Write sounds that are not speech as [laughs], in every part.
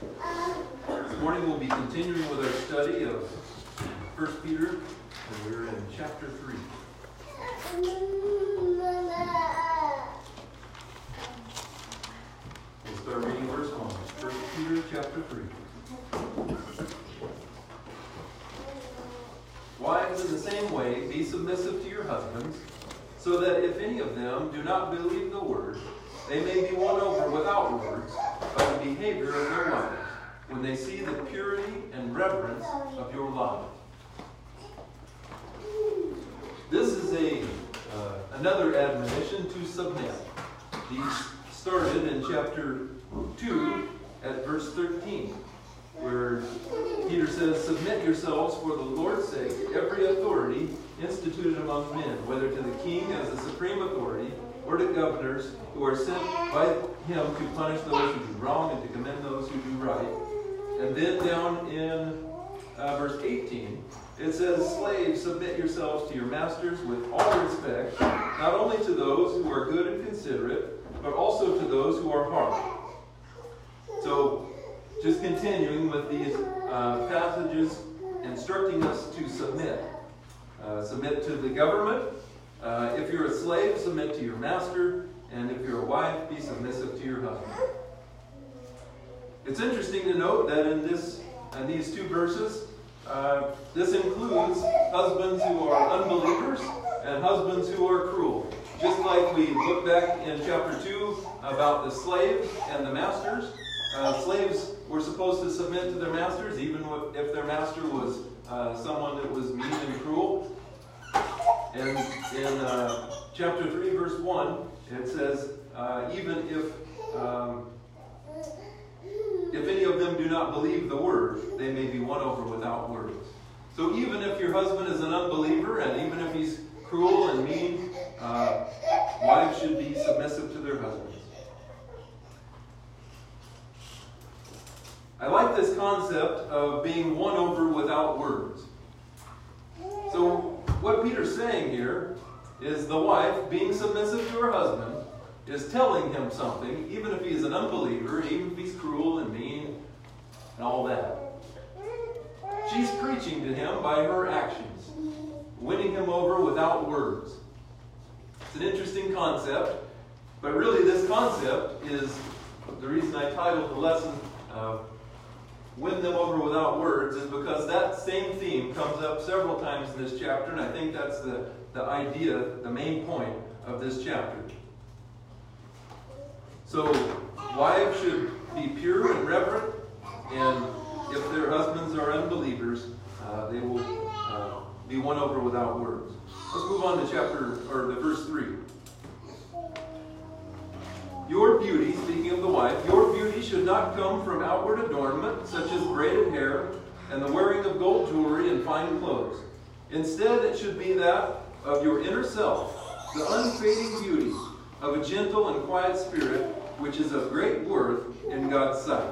This morning we'll be continuing with our study of 1 Peter, and we're in chapter 3. We'll start reading verse 1. 1 Peter chapter 3. Wives, in the same way, be submissive to your husbands, so that if any of them do not believe the word, they may be won over without words behavior of their wives, when they see the purity and reverence of your love. This is a uh, another admonition to submit. These started in chapter 2 at verse 13, where Peter says, Submit yourselves for the Lord's sake, every authority instituted among men, whether to the king as the supreme authority, or to governors who are sent by him to punish those who do wrong and to commend those who do right. And then down in uh, verse 18, it says, Slaves, submit yourselves to your masters with all respect, not only to those who are good and considerate, but also to those who are harsh. So, just continuing with these uh, passages instructing us to submit. Uh, submit to the government. Uh, if you're a slave, submit to your master. And if you're a wife, be submissive to your husband. It's interesting to note that in this in these two verses, uh, this includes husbands who are unbelievers and husbands who are cruel. Just like we look back in chapter 2 about the slaves and the masters, uh, slaves were supposed to submit to their masters, even if their master was uh, someone that was mean and cruel. And in uh, chapter 3, verse 1, it says, uh, even if um, if any of them do not believe the word, they may be won over without words. So even if your husband is an unbeliever, and even if he's cruel and mean, uh, wives should be submissive to their husbands. I like this concept of being won over without words. So what Peter's saying here is the wife being submissive to her husband is telling him something, even if he's an unbeliever, even if he's cruel and mean and all that. She's preaching to him by her actions, winning him over without words. It's an interesting concept, but really, this concept is the reason I titled the lesson uh, Win Them Over Without Words, is because that same theme comes up several times in this chapter, and I think that's the, the idea, the main point of this chapter. So, wives should be pure and reverent, and if their husbands are unbelievers, uh, they will uh, be won over without words. Let's move on to chapter, or the verse 3. Your beauty, speaking of the wife, your beauty should not come from outward adornment, such as braided hair and the wearing of gold jewelry and fine clothes. Instead, it should be that of your inner self, the unfading beauty of a gentle and quiet spirit, which is of great worth in God's sight.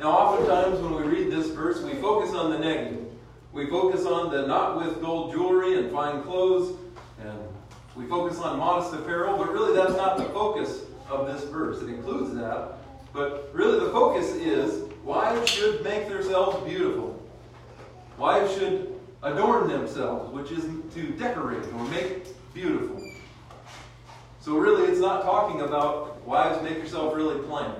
Now, oftentimes when we read this verse, we focus on the negative. We focus on the not with gold jewelry and fine clothes, we focus on modest apparel, but really that's not the focus of this verse. It includes that, but really the focus is wives should make themselves beautiful. Wives should adorn themselves, which is to decorate or make beautiful. So really it's not talking about wives make yourself really plain.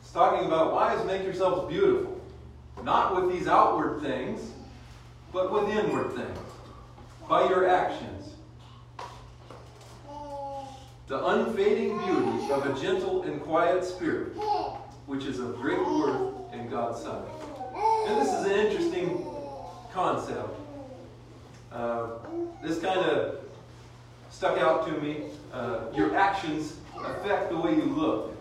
It's talking about wives make yourselves beautiful. Not with these outward things, but with inward things. By your actions. The unfading beauty of a gentle and quiet spirit, which is of great worth in God's sight. And this is an interesting concept. Uh, this kind of stuck out to me. Uh, your actions affect the way you look.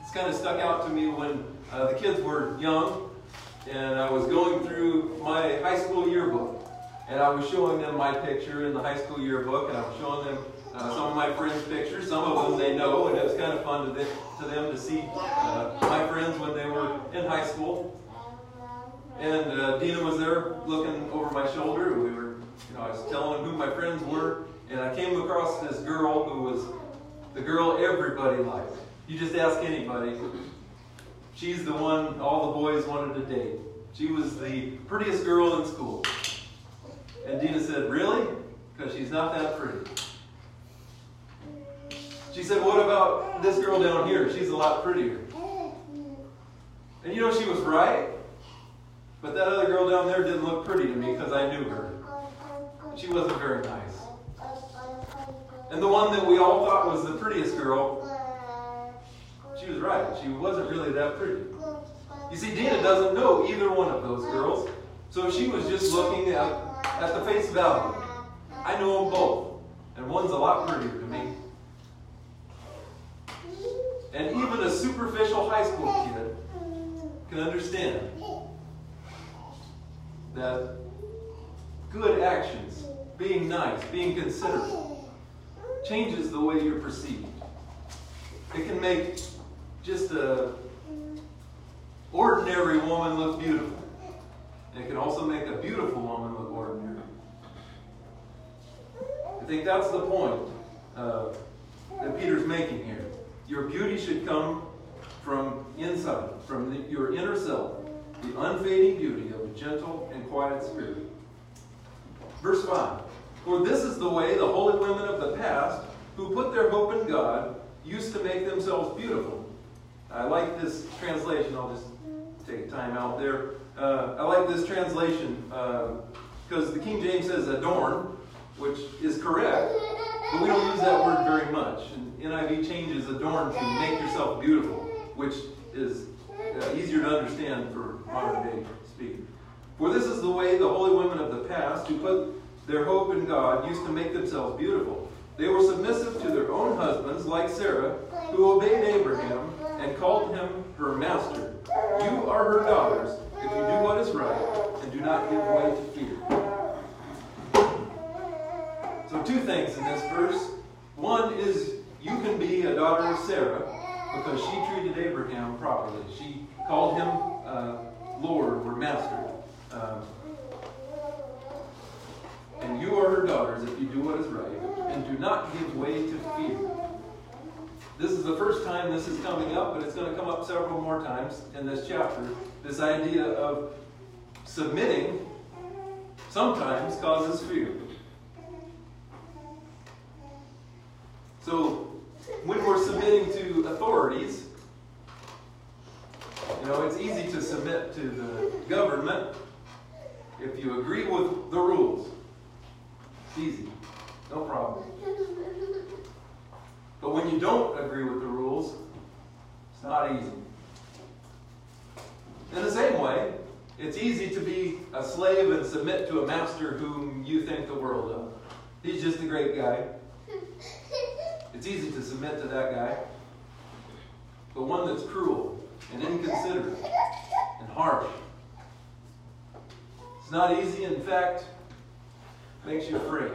It's kind of stuck out to me when uh, the kids were young and I was going through my high school yearbook. And I was showing them my picture in the high school yearbook, and I was showing them uh, some of my friends' pictures. Some of them they know, and it was kind of fun to, them to, them to see uh, my friends when they were in high school. And uh, Dina was there looking over my shoulder. We were, you know, I was telling them who my friends were, and I came across this girl who was the girl everybody liked. You just ask anybody, she's the one all the boys wanted to date. She was the prettiest girl in school. And Dina said, Really? Because she's not that pretty. She said, What about this girl down here? She's a lot prettier. And you know, she was right. But that other girl down there didn't look pretty to me because I knew her. She wasn't very nice. And the one that we all thought was the prettiest girl, she was right. She wasn't really that pretty. You see, Dina doesn't know either one of those girls, so she was just looking at, at the face value. I know them both, and one's a lot prettier to me. And even a superficial high school kid can understand that good actions, being nice, being considerate, changes the way you're perceived. It can make just a ordinary woman look beautiful. And it can also make a beautiful woman look ordinary. I think that's the point uh, that Peter's making here. Your beauty should come from inside, from the, your inner self, the unfading beauty of a gentle and quiet spirit. Verse 5 For this is the way the holy women of the past, who put their hope in God, used to make themselves beautiful. I like this translation. I'll just take time out there. Uh, I like this translation because uh, the King James says adorn, which is correct, but we don't use that word very much. And NIV changes adorn to make yourself beautiful, which is uh, easier to understand for modern day speaking. For this is the way the holy women of the past, who put their hope in God, used to make themselves beautiful. They were submissive to their own husbands, like Sarah, who obeyed Abraham and called him her master. You are her daughters if you do what is right and do not give way to fear. So, two things in this verse. One is you can be a daughter of Sarah because she treated Abraham properly. She called him uh, Lord or Master. Um, and you are her daughters if you do what is right, and do not give way to fear. This is the first time this is coming up, but it's going to come up several more times in this chapter. This idea of submitting sometimes causes fear. So, when we're submitting to authorities, you know, it's easy to submit to the government if you agree with the rules. It's easy. No problem. But when you don't agree with the rules, it's not easy. In the same way, it's easy to be a slave and submit to a master whom you think the world of. He's just a great guy. It's easy to submit to that guy. But one that's cruel and inconsiderate and harsh. It's not easy, in fact, makes you afraid.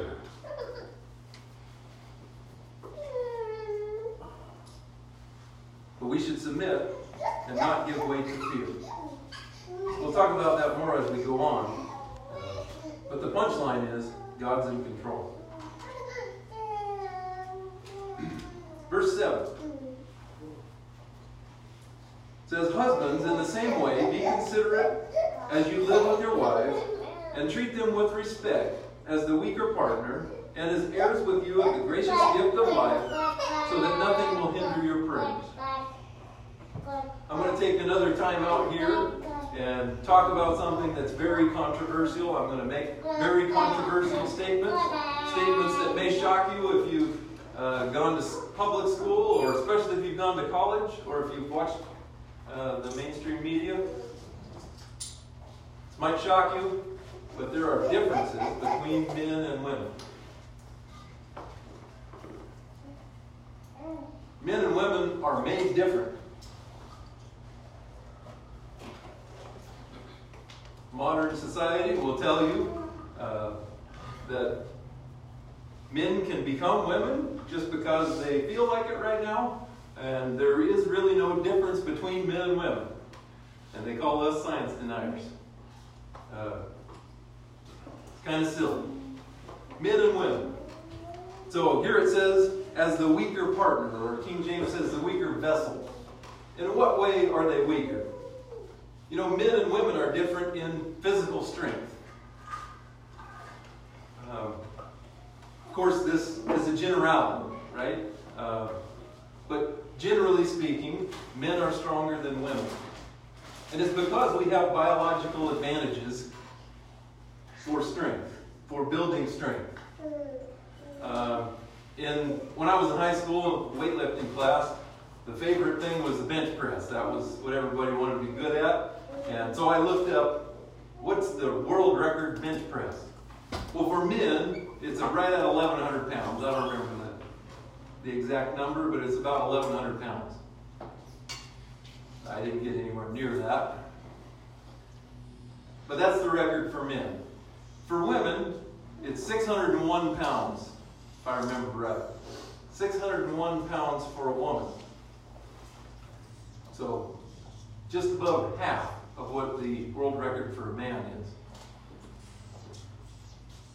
But we should submit and not give way to fear. We'll talk about that more as we go on. But the punchline is God's in control. Verse 7 says, Husbands, in the same way, be considerate as you live with your wives, and treat them with respect as the weaker partner, and as heirs with you of the gracious gift of life, so that nothing will hinder your prayers. I'm going to take another time out here and talk about something that's very controversial. I'm going to make very controversial statements, statements that may shock you if you've uh, gone to public school, or especially if you've gone to college, or if you've watched uh, the mainstream media. This might shock you, but there are differences between men and women. Men and women are made different. modern society will tell you uh, that men can become women just because they feel like it right now, and there is really no difference between men and women. And they call us science deniers. Uh, it's kind of silly. Men and women. So here it says, as the weaker partner, or King James says, the weaker vessel. In what way are they weaker? You know, men and women are different in physical strength. Um, of course, this is a generality, right? Uh, but generally speaking, men are stronger than women. And it's because we have biological advantages for strength, for building strength. Uh, in, when I was in high school, weightlifting class, the favorite thing was the bench press. That was what everybody wanted to be good at. And so I looked up what's the world record bench press. Well, for men, it's a right at 1,100 pounds. I don't remember the, the exact number, but it's about 1,100 pounds. I didn't get anywhere near that. But that's the record for men. For women, it's 601 pounds, if I remember right. 601 pounds for a woman. So, just above half of what the world record for a man is.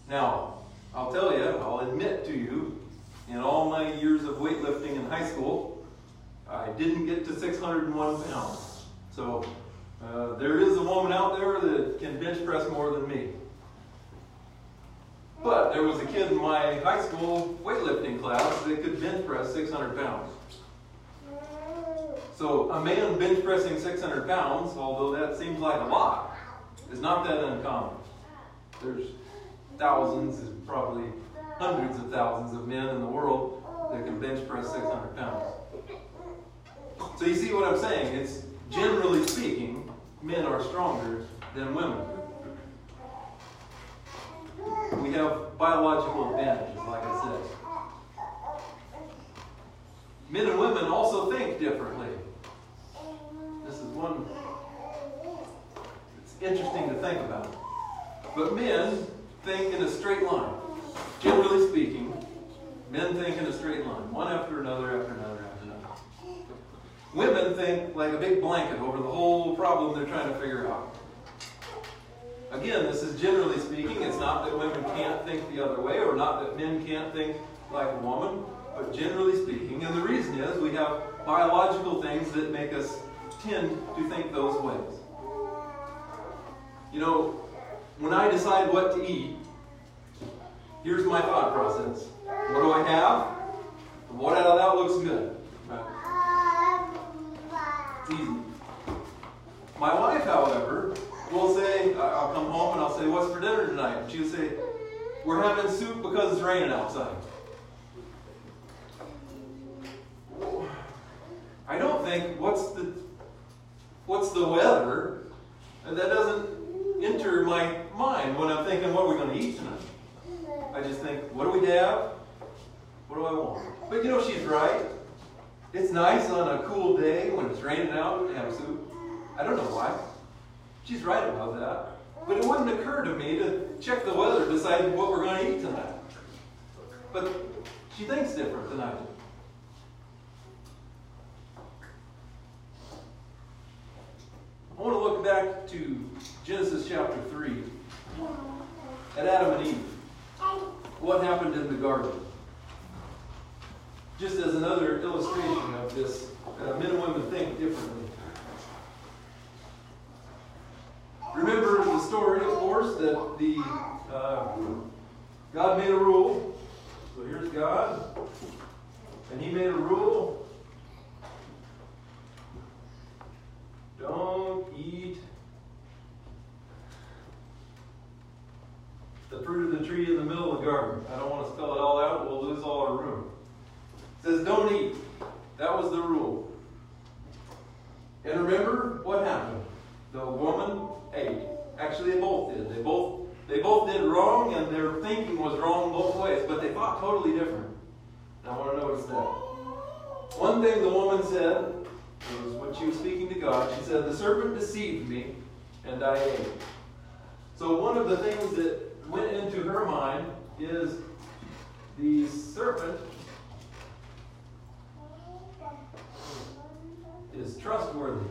Now, I'll tell you, I'll admit to you, in all my years of weightlifting in high school, I didn't get to 601 pounds. So, uh, there is a woman out there that can bench press more than me. But there was a kid in my high school weightlifting class that could bench press 600 pounds. So a man bench pressing 600 pounds, although that seems like a lot, is not that uncommon. There's thousands, probably hundreds of thousands of men in the world that can bench press 600 pounds. So you see what I'm saying? It's generally speaking, men are stronger than women. We have biological advantages, like I said. Men and women also think differently. This is one, it's interesting to think about. But men think in a straight line. Generally speaking, men think in a straight line, one after another, after another, after another. Women think like a big blanket over the whole problem they're trying to figure out. Again, this is generally speaking. It's not that women can't think the other way or not that men can't think like a woman, but generally speaking. And the reason is we have biological things that make us tend to think those ways. You know, when I decide what to eat, here's my thought process. What do I have? What out of that looks good? It's easy. My wife, however, will say, I'll come home and I'll say, What's for dinner tonight? And she'll say, We're having soup because it's raining outside. I don't think, What's the what's the weather? That doesn't enter my mind when I'm thinking, what are we going to eat tonight? I just think, what do we have? What do I want? But you know, she's right. It's nice on a cool day when it's raining out to have soup. I don't know why. She's right about that. But it wouldn't occur to me to check the weather, decide what we're going to eat tonight. But she thinks different than I do. I want to look back to Genesis chapter 3 at Adam and Eve. What happened in the garden? Just as another illustration of this, uh, men and women think differently. Remember the story, of course, that the uh, God made a rule. So here's God, and He made a rule Don't eat the fruit of the tree in the middle of the garden. I don't want to spell it all out, we'll lose all our room. It says, Don't eat. That was the rule. And remember what happened? The woman ate. Actually, they both did. They both they both did wrong, and their thinking was wrong both ways, but they thought totally different. And I want to notice that. One thing the woman said was when she was speaking to God, she said, The serpent deceived me, and I ate. So one of the things that went into her mind is the serpent is trustworthy.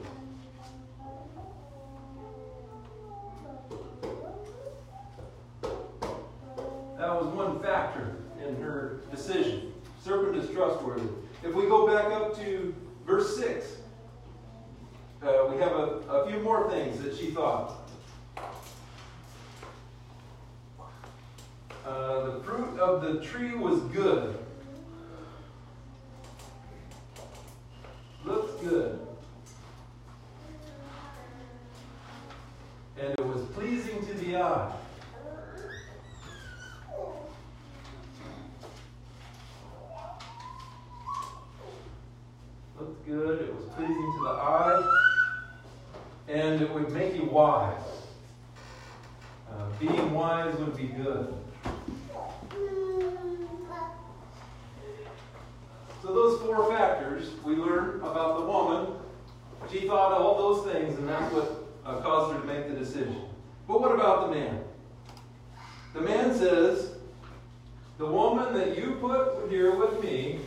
That was one factor in her decision. Serpent is trustworthy. If we go back up to verse 6, uh, we have a, a few more things that she thought. Uh, the fruit of the tree was good. Looks good. And it was pleasing to the eye. Looked good. It was pleasing to the eye. And it would make you wise. Uh, being wise would be good. So those four factors we learn about the woman. She thought all those things, and that's what uh, caused her to make the decision. But what about the man? The man says, The woman that you put here with me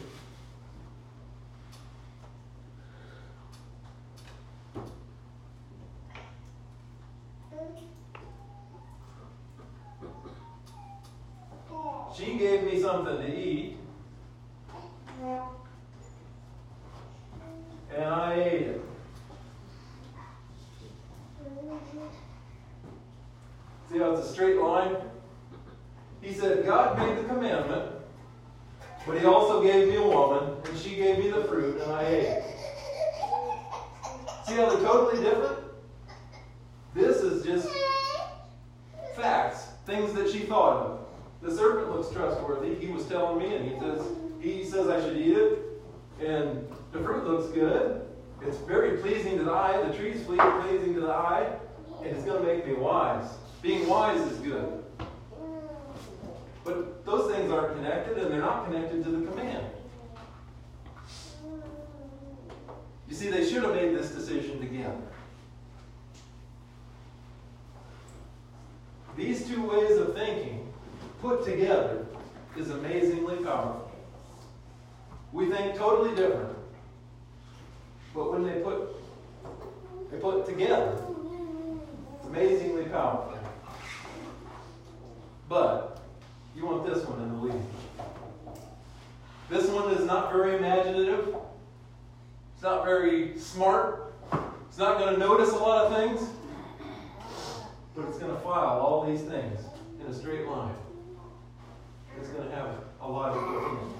She gave me something to eat. And I ate it. See how it's a straight line? He said, God made the commandment, but He also gave me a woman, and she gave me the fruit, and I ate. See how they're totally different? This is just facts, things that she thought of. The serpent looks trustworthy. He was telling me, and he says he says I should eat it, and the fruit looks good. It's very pleasing to the eye. The tree's pleasing to the eye, and it's going to make me wise. Being wise is good. But those things aren't connected, and they're not connected to the command. You see, they should have made this decision together. These two ways of thinking put together is amazingly powerful. We think totally different. But when they put they put together, it's amazingly powerful. But you want this one in the lead. This one is not very imaginative. It's not very smart. It's not going to notice a lot of things. But it's going to file all these things in a straight line. It's going to have a logical opinion.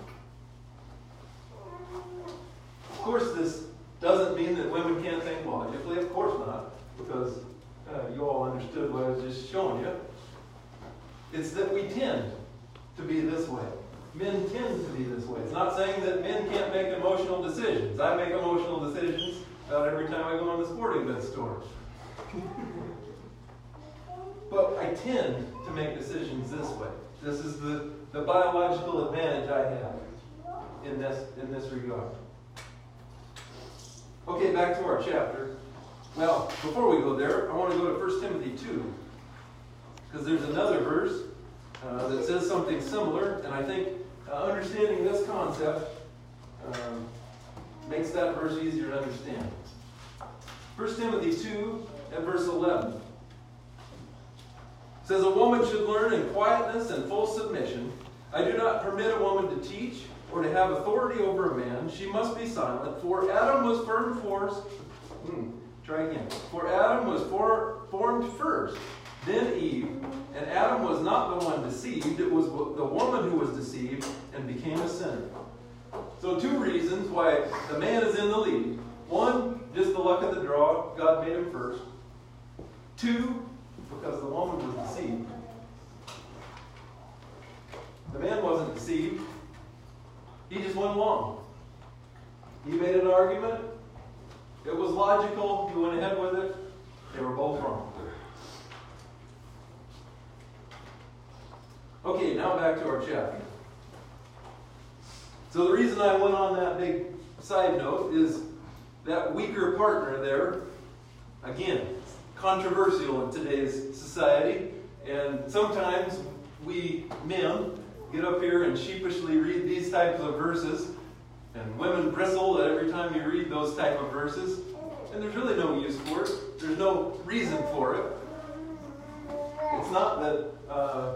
Of course, this doesn't mean that women can't think logically. Of course not, because uh, you all understood what I was just showing you. It's that we tend to be this way. Men tend to be this way. It's not saying that men can't make emotional decisions. I make emotional decisions about every time I go in the sporting goods store. [laughs] but I tend to make decisions this way. This is the, the biological advantage I have in this, in this regard. Okay, back to our chapter. Well, before we go there, I want to go to 1 Timothy 2. Because there's another verse uh, that says something similar, and I think uh, understanding this concept um, makes that verse easier to understand. 1 Timothy 2 and verse 11 says, A woman should learn in quietness and full submission. I do not permit a woman to teach or to have authority over a man. She must be silent. For Adam was firm force. Hmm, try again. For Adam was for, formed first, then Eve. And Adam was not the one deceived, it was the woman who was deceived and became a sinner. So, two reasons why the man is in the lead. One, just the luck of the draw. God made him first. Two, because the woman was deceived. The man wasn't deceived. He just went along. He made an argument. It was logical. He went ahead with it. They were both wrong. Okay, now back to our chapter. So the reason I went on that big side note is that weaker partner there, again, controversial in today's society. And sometimes we men get up here and sheepishly read these types of verses, and women bristle at every time you read those type of verses. And there's really no use for it. There's no reason for it. It's not that uh,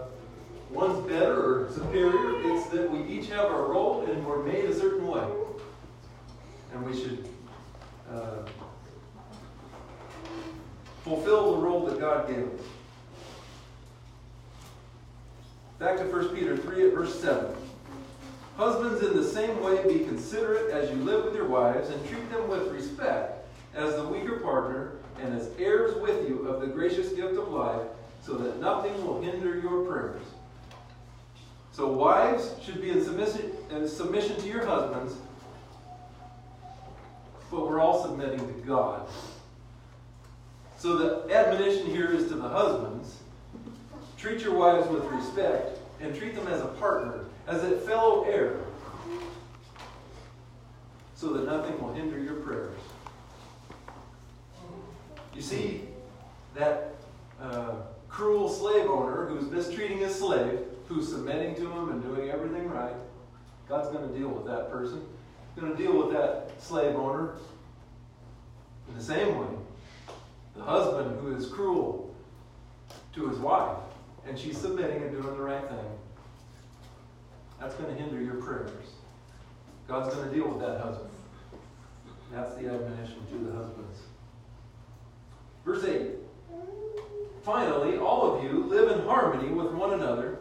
one's better or superior. It's that we each have our role and we're made a certain way. And we should uh, fulfill the role that God gave us. Back to 1 Peter 3 at verse 7. Husbands, in the same way, be considerate as you live with your wives, and treat them with respect as the weaker partner and as heirs with you of the gracious gift of life, so that nothing will hinder your prayers. So, wives should be in submission, in submission to your husbands, but we're all submitting to God. So, the admonition here is to the husbands treat your wives with respect and treat them as a partner, as a fellow heir, so that nothing will hinder your prayers. You see, that uh, cruel slave owner who's mistreating his slave, who's submitting to him and doing everything right, God's going to deal with that person. He's going to deal with that slave owner in the same way. The husband who is cruel to his wife, and she's submitting and doing the right thing, that's going to hinder your prayers. God's going to deal with that husband. That's the admonition to the husbands. Verse 8 Finally, all of you live in harmony with one another.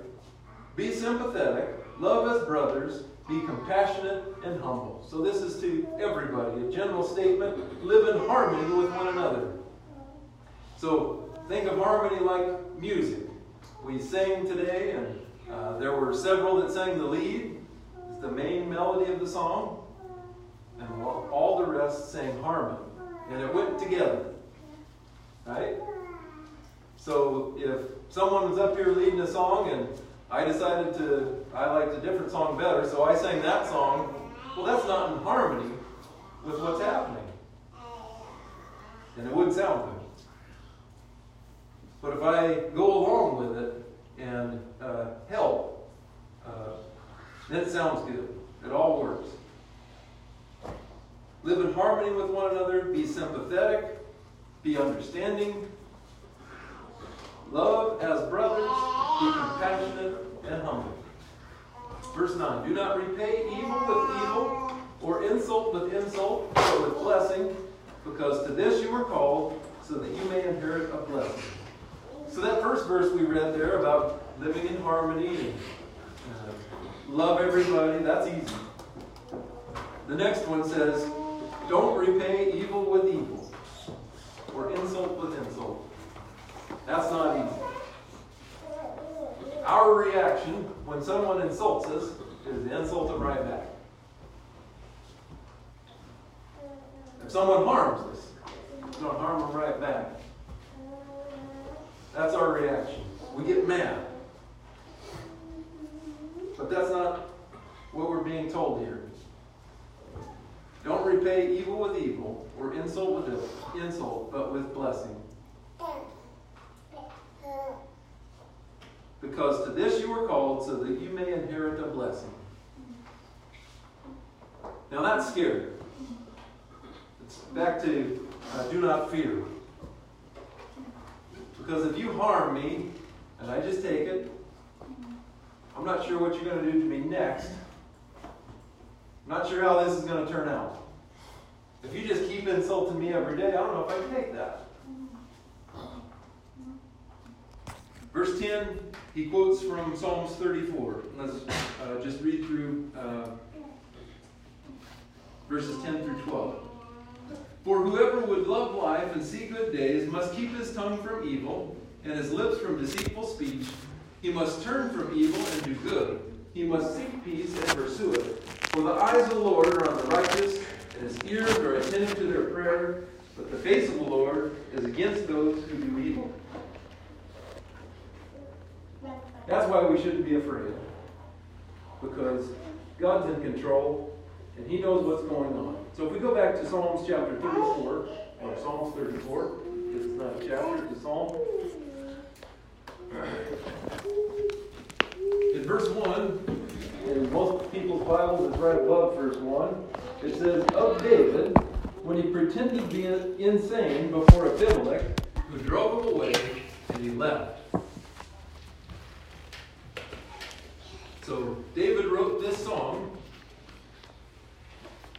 Be sympathetic, love as brothers, be compassionate and humble. So, this is to everybody a general statement live in harmony with one another. So, think of harmony like music. We sang today, and uh, there were several that sang the lead, it's the main melody of the song, and all the rest sang harmony. And it went together. Right? So if someone was up here leading a song and I decided to, I liked a different song better, so I sang that song, well, that's not in harmony with what's happening. And it wouldn't sound good. But if I go along with it and uh, help, uh, then it sounds good. It all works. Live in harmony with one another, be sympathetic, be understanding, love as brothers, compassionate and humble. Verse 9 Do not repay evil with evil or insult with insult, but with blessing, because to this you were called, so that you may inherit a blessing. So, that first verse we read there about living in harmony and uh, love everybody, that's easy. The next one says, Don't repay evil with evil or insult with insult. That's not easy. Our reaction when someone insults us is to insult them right back. If someone harms us, we're going to harm them right back. That's our reaction. We get mad. But that's not what we're being told here. Don't repay evil with evil or insult with insult, but with blessing. Because to this you were called so that you may inherit a blessing. Now that's scary. It's back to uh, do not fear. Because if you harm me and I just take it, I'm not sure what you're going to do to me next. I'm not sure how this is going to turn out. If you just keep insulting me every day, I don't know if I can take that. Verse 10, he quotes from Psalms 34. Let's uh, just read through uh, verses 10 through 12. For whoever would love life and see good days must keep his tongue from evil and his lips from deceitful speech. He must turn from evil and do good. He must seek peace and pursue it. For the eyes of the Lord are on the righteous, and his ears are attentive to their prayer, but the face of the Lord is against those who do evil. That's why we shouldn't be afraid. Because God's in control, and he knows what's going on. So if we go back to Psalms chapter 34, or Psalms 34, it's not a chapter, it's a psalm. In verse 1, in most people's Bibles, it's right above verse 1. It says, Of David, when he pretended to be insane before Abimelech, who drove him away, and he left. So David wrote this song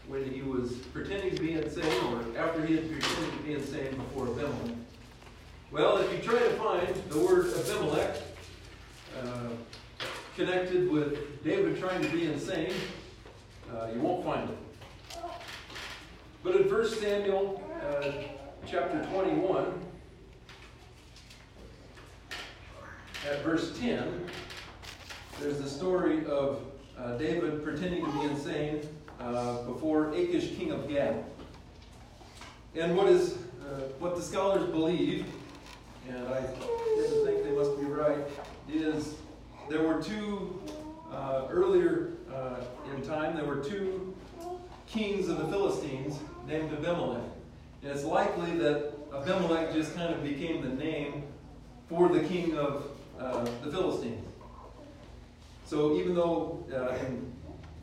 when he was pretending to be insane, or after he had pretended to be insane before Abimelech. Well, if you try to find the word Abimelech uh, connected with David trying to be insane, uh, you won't find it. But in 1 Samuel uh, chapter 21, at verse 10, there's the story of uh, David pretending to be insane uh, before Achish, king of Gath. And what is uh, what the scholars believe, and I didn't think they must be right, is there were two uh, earlier uh, in time. There were two kings of the Philistines named Abimelech. And it's likely that Abimelech just kind of became the name for the king of uh, the Philistines. So even though uh, in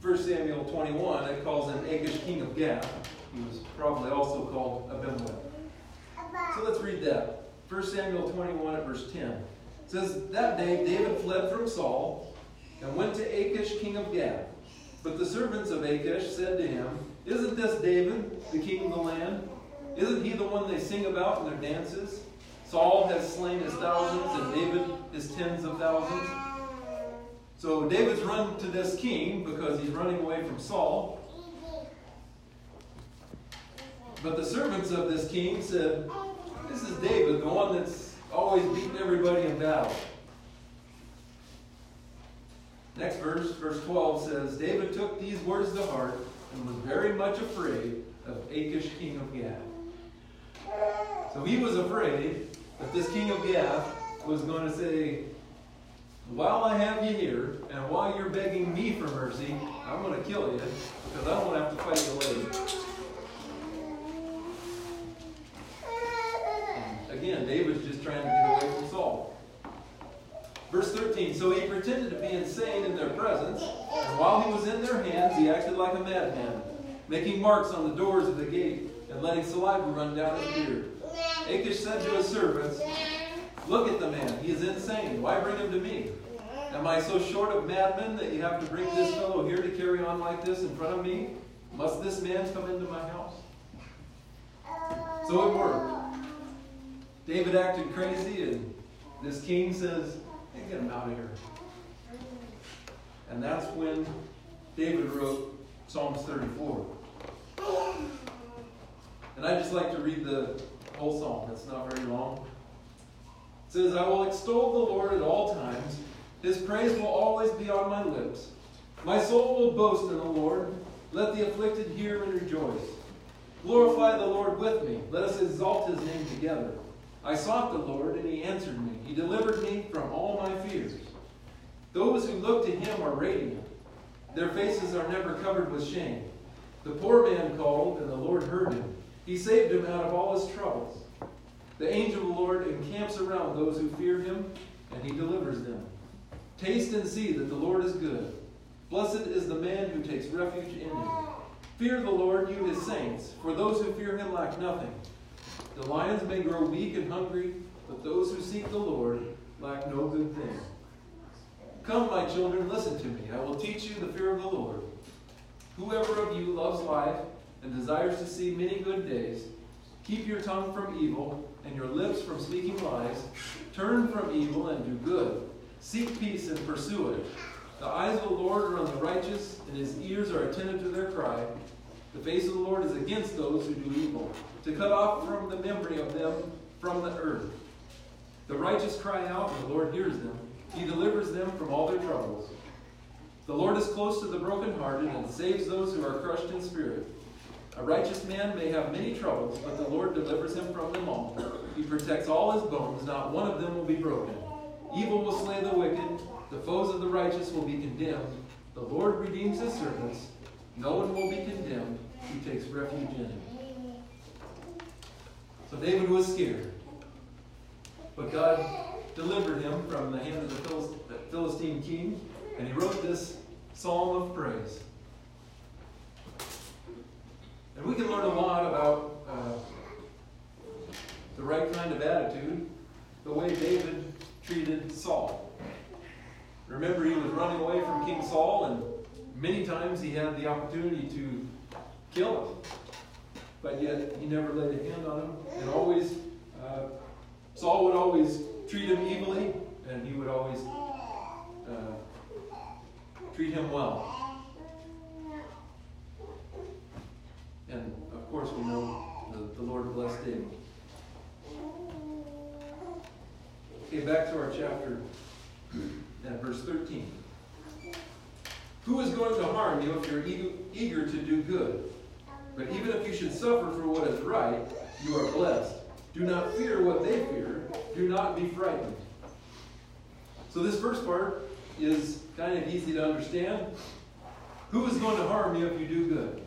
1 Samuel 21 it calls him Achish, king of Gath, he was probably also called Abimelech. So let's read that. 1 Samuel 21 at verse 10. It says, That day David fled from Saul and went to Achish, king of Gath. But the servants of Achish said to him, Isn't this David, the king of the land? Isn't he the one they sing about in their dances? Saul has slain his thousands, and David his tens of thousands. So David's run to this king because he's running away from Saul. But the servants of this king said, This is David, the one that's always beating everybody in battle. Next verse, verse 12 says, David took these words to heart and was very much afraid of Achish, king of Gath. So he was afraid that this king of Gath was going to say, While I have you here, and while you're begging me for mercy, I'm going to kill you because I don't want to have to fight you later. Again, David's just trying to get away from Saul. Verse 13, so he pretended to be insane in their presence, and while he was in their hands, he acted like a madman, making marks on the doors of the gate and letting saliva run down his beard. Achish said to his servants, Look at the man, he is insane. Why bring him to me? Am I so short of madmen that you have to bring this fellow here to carry on like this in front of me? Must this man come into my house? So it worked. David acted crazy, and this king says, hey, Get him out of here. And that's when David wrote Psalms 34. And I just like to read the whole psalm. It's not very long. Says, I will extol the Lord at all times. His praise will always be on my lips. My soul will boast in the Lord. Let the afflicted hear and rejoice. Glorify the Lord with me. Let us exalt his name together. I sought the Lord, and he answered me. He delivered me from all my fears. Those who look to him are radiant. Their faces are never covered with shame. The poor man called, and the Lord heard him. He saved him out of all his troubles. The angel of the Lord encamps around those who fear him, and he delivers them. Taste and see that the Lord is good. Blessed is the man who takes refuge in him. Fear the Lord, you his saints, for those who fear him lack nothing. The lions may grow weak and hungry, but those who seek the Lord lack no good thing. Come, my children, listen to me. I will teach you the fear of the Lord. Whoever of you loves life and desires to see many good days, keep your tongue from evil and your lips from speaking lies. Turn from evil and do good. Seek peace and pursue it. The eyes of the Lord are on the righteous, and his ears are attentive to their cry. The face of the Lord is against those who do evil, to cut off from the memory of them from the earth. The righteous cry out, and the Lord hears them. He delivers them from all their troubles. The Lord is close to the brokenhearted and saves those who are crushed in spirit. A righteous man may have many troubles, but the Lord delivers him from them all. He protects all his bones, not one of them will be broken. Evil will slay the wicked, the foes of the righteous will be condemned. The Lord redeems his servants. No one will be condemned who takes refuge in him. So David was scared. But God delivered him from the hand of the Philistine king, and he wrote this psalm of praise. And we can learn a lot about uh, the right kind of attitude, the way David treated Saul. Remember, he was running away from King Saul, and many times he had the opportunity to kill him. But yet, he never laid a hand on him, and always, uh, Saul would always treat him evilly, and he would always uh, treat him well. And of course, we know the, the Lord blessed David. Okay, back to our chapter at verse 13. Who is going to harm you if you're eager to do good? But even if you should suffer for what is right, you are blessed. Do not fear what they fear. Do not be frightened. So this first part is kind of easy to understand. Who is going to harm you if you do good?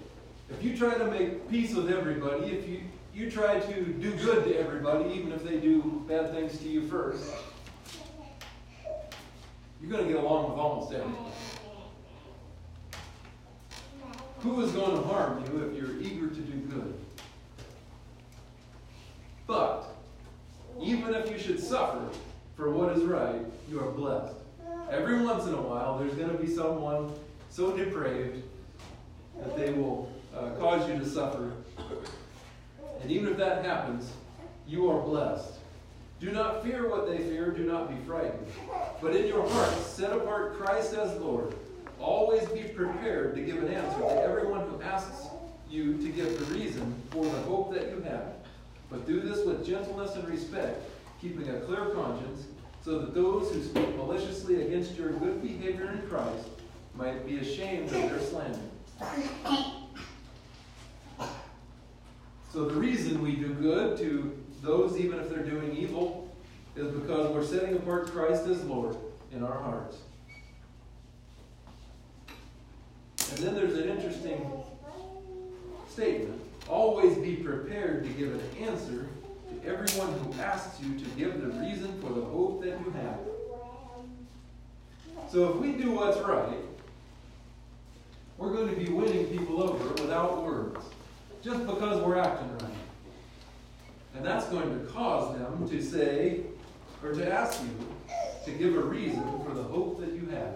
If you try to make peace with everybody, if you, you try to do good to everybody, even if they do bad things to you first, you're going to get along with almost everybody. Who is going to harm you if you're eager to do good? But, even if you should suffer for what is right, you are blessed. Every once in a while, there's going to be someone so depraved that they will uh, cause you to suffer. And even if that happens, you are blessed. Do not fear what they fear, do not be frightened. But in your heart, set apart Christ as Lord. Always be prepared to give an answer to everyone who asks you to give the reason for the hope that you have. But do this with gentleness and respect, keeping a clear conscience, so that those who speak maliciously against your good behavior in Christ might be ashamed of their slander. So the reason we do good to those, even if they're doing evil, is because we're setting apart Christ as Lord in our hearts. And then there's an interesting statement. Always be prepared to give an answer to everyone who asks you to give the reason for the hope that you have. So if we do what's right, we're going to be winning people over without words, just because we're acting right. And that's going to cause them to say, or to ask you, to give a reason for the hope that you have.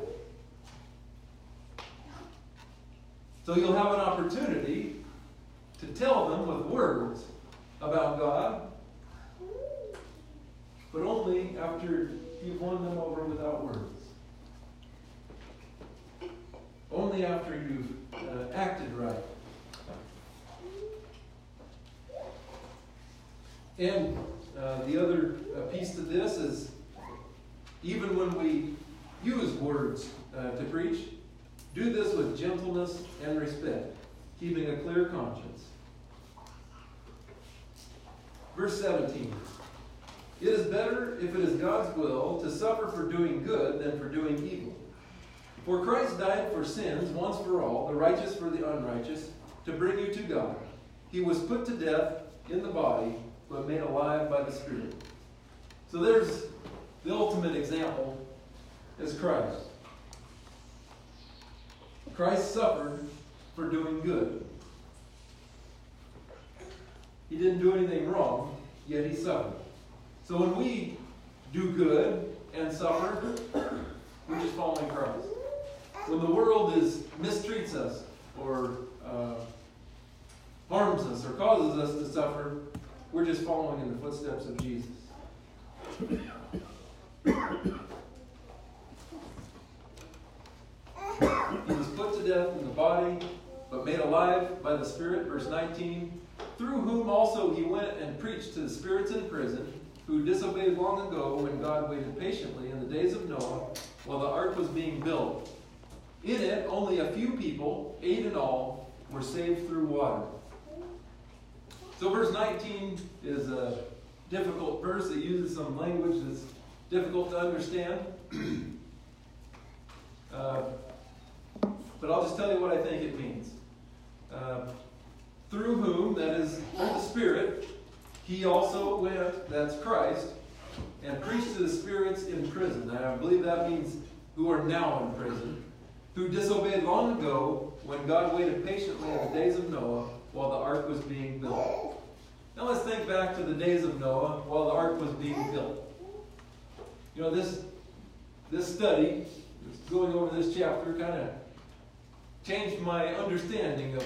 So you'll have an opportunity to tell them with words about God, but only after you've won them over without words. Only after you've uh, acted right. And uh, the other uh, piece to this is even when we use words uh, to preach, do this with gentleness and respect, keeping a clear conscience. Verse 17 It is better, if it is God's will, to suffer for doing good than for doing evil. For Christ died for sins once for all, the righteous for the unrighteous, to bring you to God. He was put to death in the body but made alive by the Spirit. So there's the ultimate example is Christ. Christ suffered for doing good. He didn't do anything wrong, yet he suffered. So when we do good and suffer, we're just following Christ. When the world is mistreats us or uh, harms us or causes us to suffer, we're just following in the footsteps of Jesus. he was put to death in the body, but made alive by the Spirit. Verse 19. Through whom also he went and preached to the spirits in prison, who disobeyed long ago when God waited patiently in the days of Noah while the ark was being built. In it, only a few people, eight in all, were saved through water. So verse 19 is a difficult verse. It uses some language that's difficult to understand. [clears throat] uh, but I'll just tell you what I think it means. Uh, through whom, that is, through the Spirit, he also went, that's Christ, and preached to the spirits in prison. And I believe that means who are now in prison, who disobeyed long ago when God waited patiently in the days of Noah while the ark was being built. Now let's think back to the days of Noah while the ark was being built. You know, this, this study, going over this chapter, kind of changed my understanding of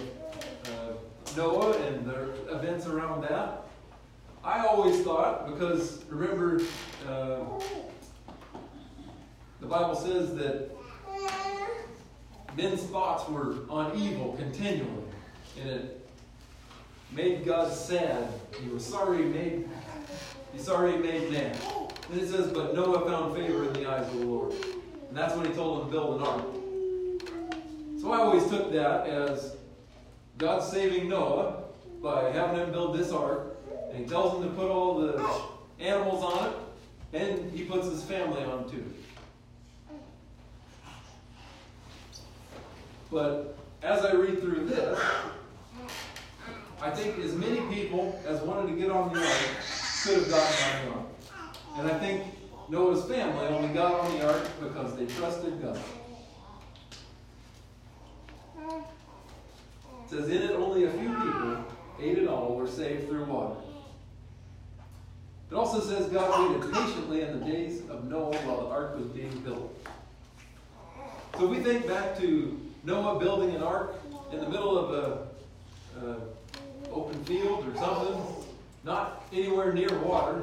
uh, Noah and the events around that. I always thought, because remember, uh, the Bible says that men's thoughts were on evil continually. And it made God sad. He was sorry he made he's sorry he made man. And it says, But Noah found favor in the eyes of the Lord. And that's when he told him to build an ark. So I always took that as God saving Noah by having him build this ark. And he tells him to put all the animals on it, and he puts his family on too. But as I read through this, I think as many people as wanted to get on the ark could have gotten on the ark. And I think Noah's family only got on the ark because they trusted God. It says, In it only a few people, eight in all, were saved through water. It also says God waited patiently in the days of Noah while the ark was being built. So we think back to Noah building an ark in the middle of a, a open field or something, not anywhere near water.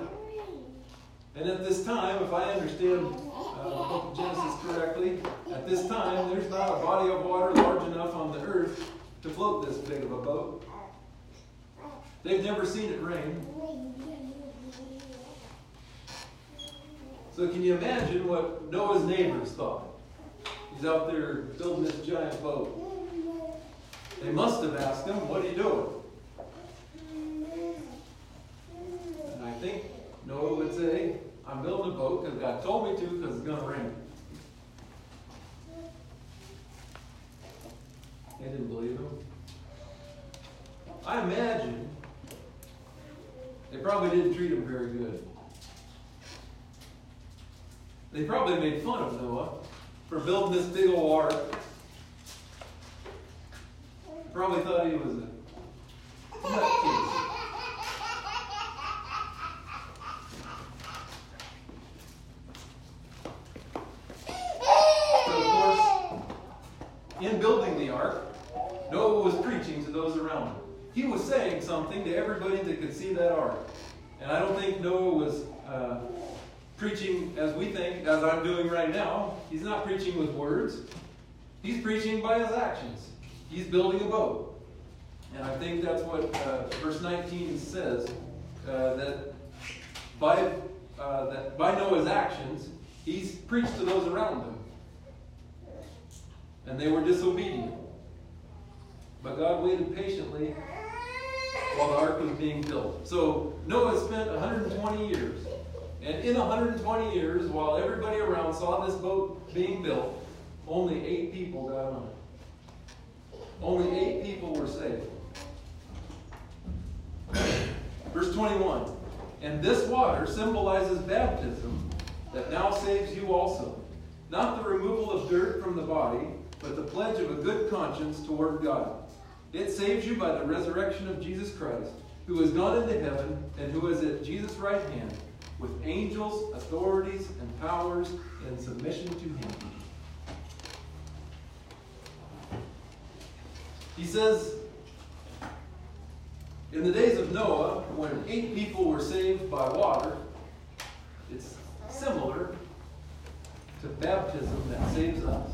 And at this time, if I understand uh, Book of Genesis correctly, at this time there's not a body of water large enough on the earth to float this big of a boat. They've never seen it rain. So can you imagine what Noah's neighbors thought? He's out there building this giant boat. They must have asked him, What are you doing? And I think Noah would say, I'm building a boat because God told me to because it's going to rain. They didn't believe him. I imagine they probably didn't treat him very good. They probably made fun of Noah for building this big old ark. Probably thought he was a nutcase. But of course, in building the ark, Noah was preaching to those around him. He was saying something to everybody that could see that ark. And I don't think Noah was uh, preaching as we think, as I'm doing right now. He's not preaching with words. He's preaching by his actions. He's building a boat. And I think that's what uh, verse 19 says, uh, that by, uh, that by Noah's actions, he's preached to those around him. And they were disobedient. But God waited patiently while the ark was being built. So Noah spent 120 years and in 120 years, while everybody around saw this boat being built, only eight people got on it. Only eight people were saved. Verse 21 And this water symbolizes baptism that now saves you also. Not the removal of dirt from the body, but the pledge of a good conscience toward God. It saves you by the resurrection of Jesus Christ, who has gone into heaven and who is at Jesus' right hand with angels, authorities, and powers in submission to him. He says, in the days of Noah, when eight people were saved by water, it's similar to baptism that saves us.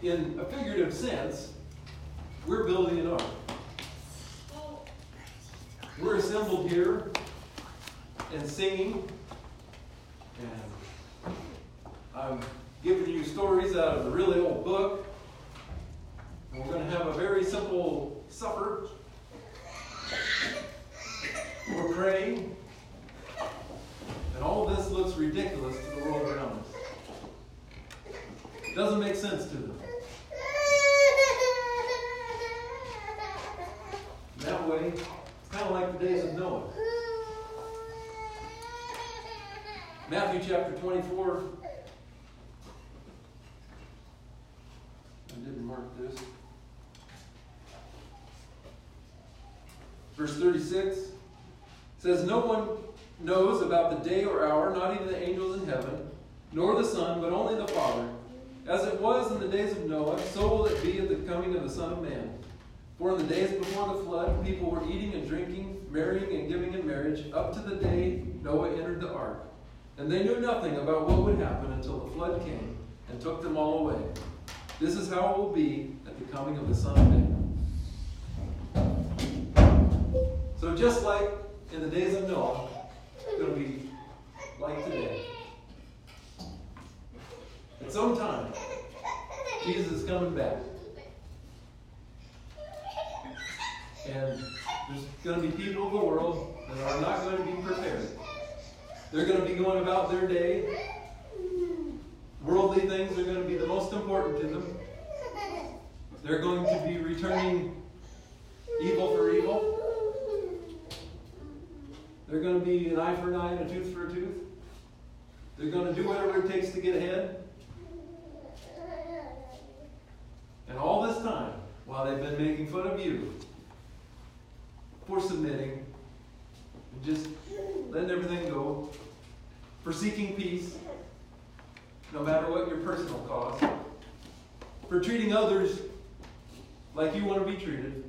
In a figurative sense, we're building an ark. We're assembled here and singing, and I'm giving you stories out of a really old book. And we're going to have a very simple supper. We're praying, and all this looks ridiculous to the world around us. It doesn't make sense to them. that way, Kind of like the days of Noah. Matthew chapter 24. I didn't mark this. Verse 36 says, No one knows about the day or hour, not even the angels in heaven, nor the Son, but only the Father. As it was in the days of Noah, so will it be at the coming of the Son of Man. For in the days before the flood, people were eating and drinking, marrying and giving in marriage, up to the day Noah entered the ark. And they knew nothing about what would happen until the flood came and took them all away. This is how it will be at the coming of the Son of Man. So just like in the days of Noah, to be like today. At some time, Jesus is coming back. And there's going to be people of the world that are not going to be prepared. They're going to be going about their day. Worldly things are going to be the most important to them. They're going to be returning evil for evil. They're going to be an eye for an eye and a tooth for a tooth. They're going to do whatever it takes to get ahead. And all this time, while they've been making fun of you for submitting, and just letting everything go, for seeking peace, no matter what your personal cause, for treating others like you want to be treated.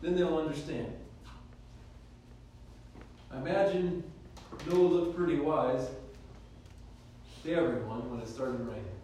Then they'll understand. I imagine Noah looked pretty wise to everyone when it started raining.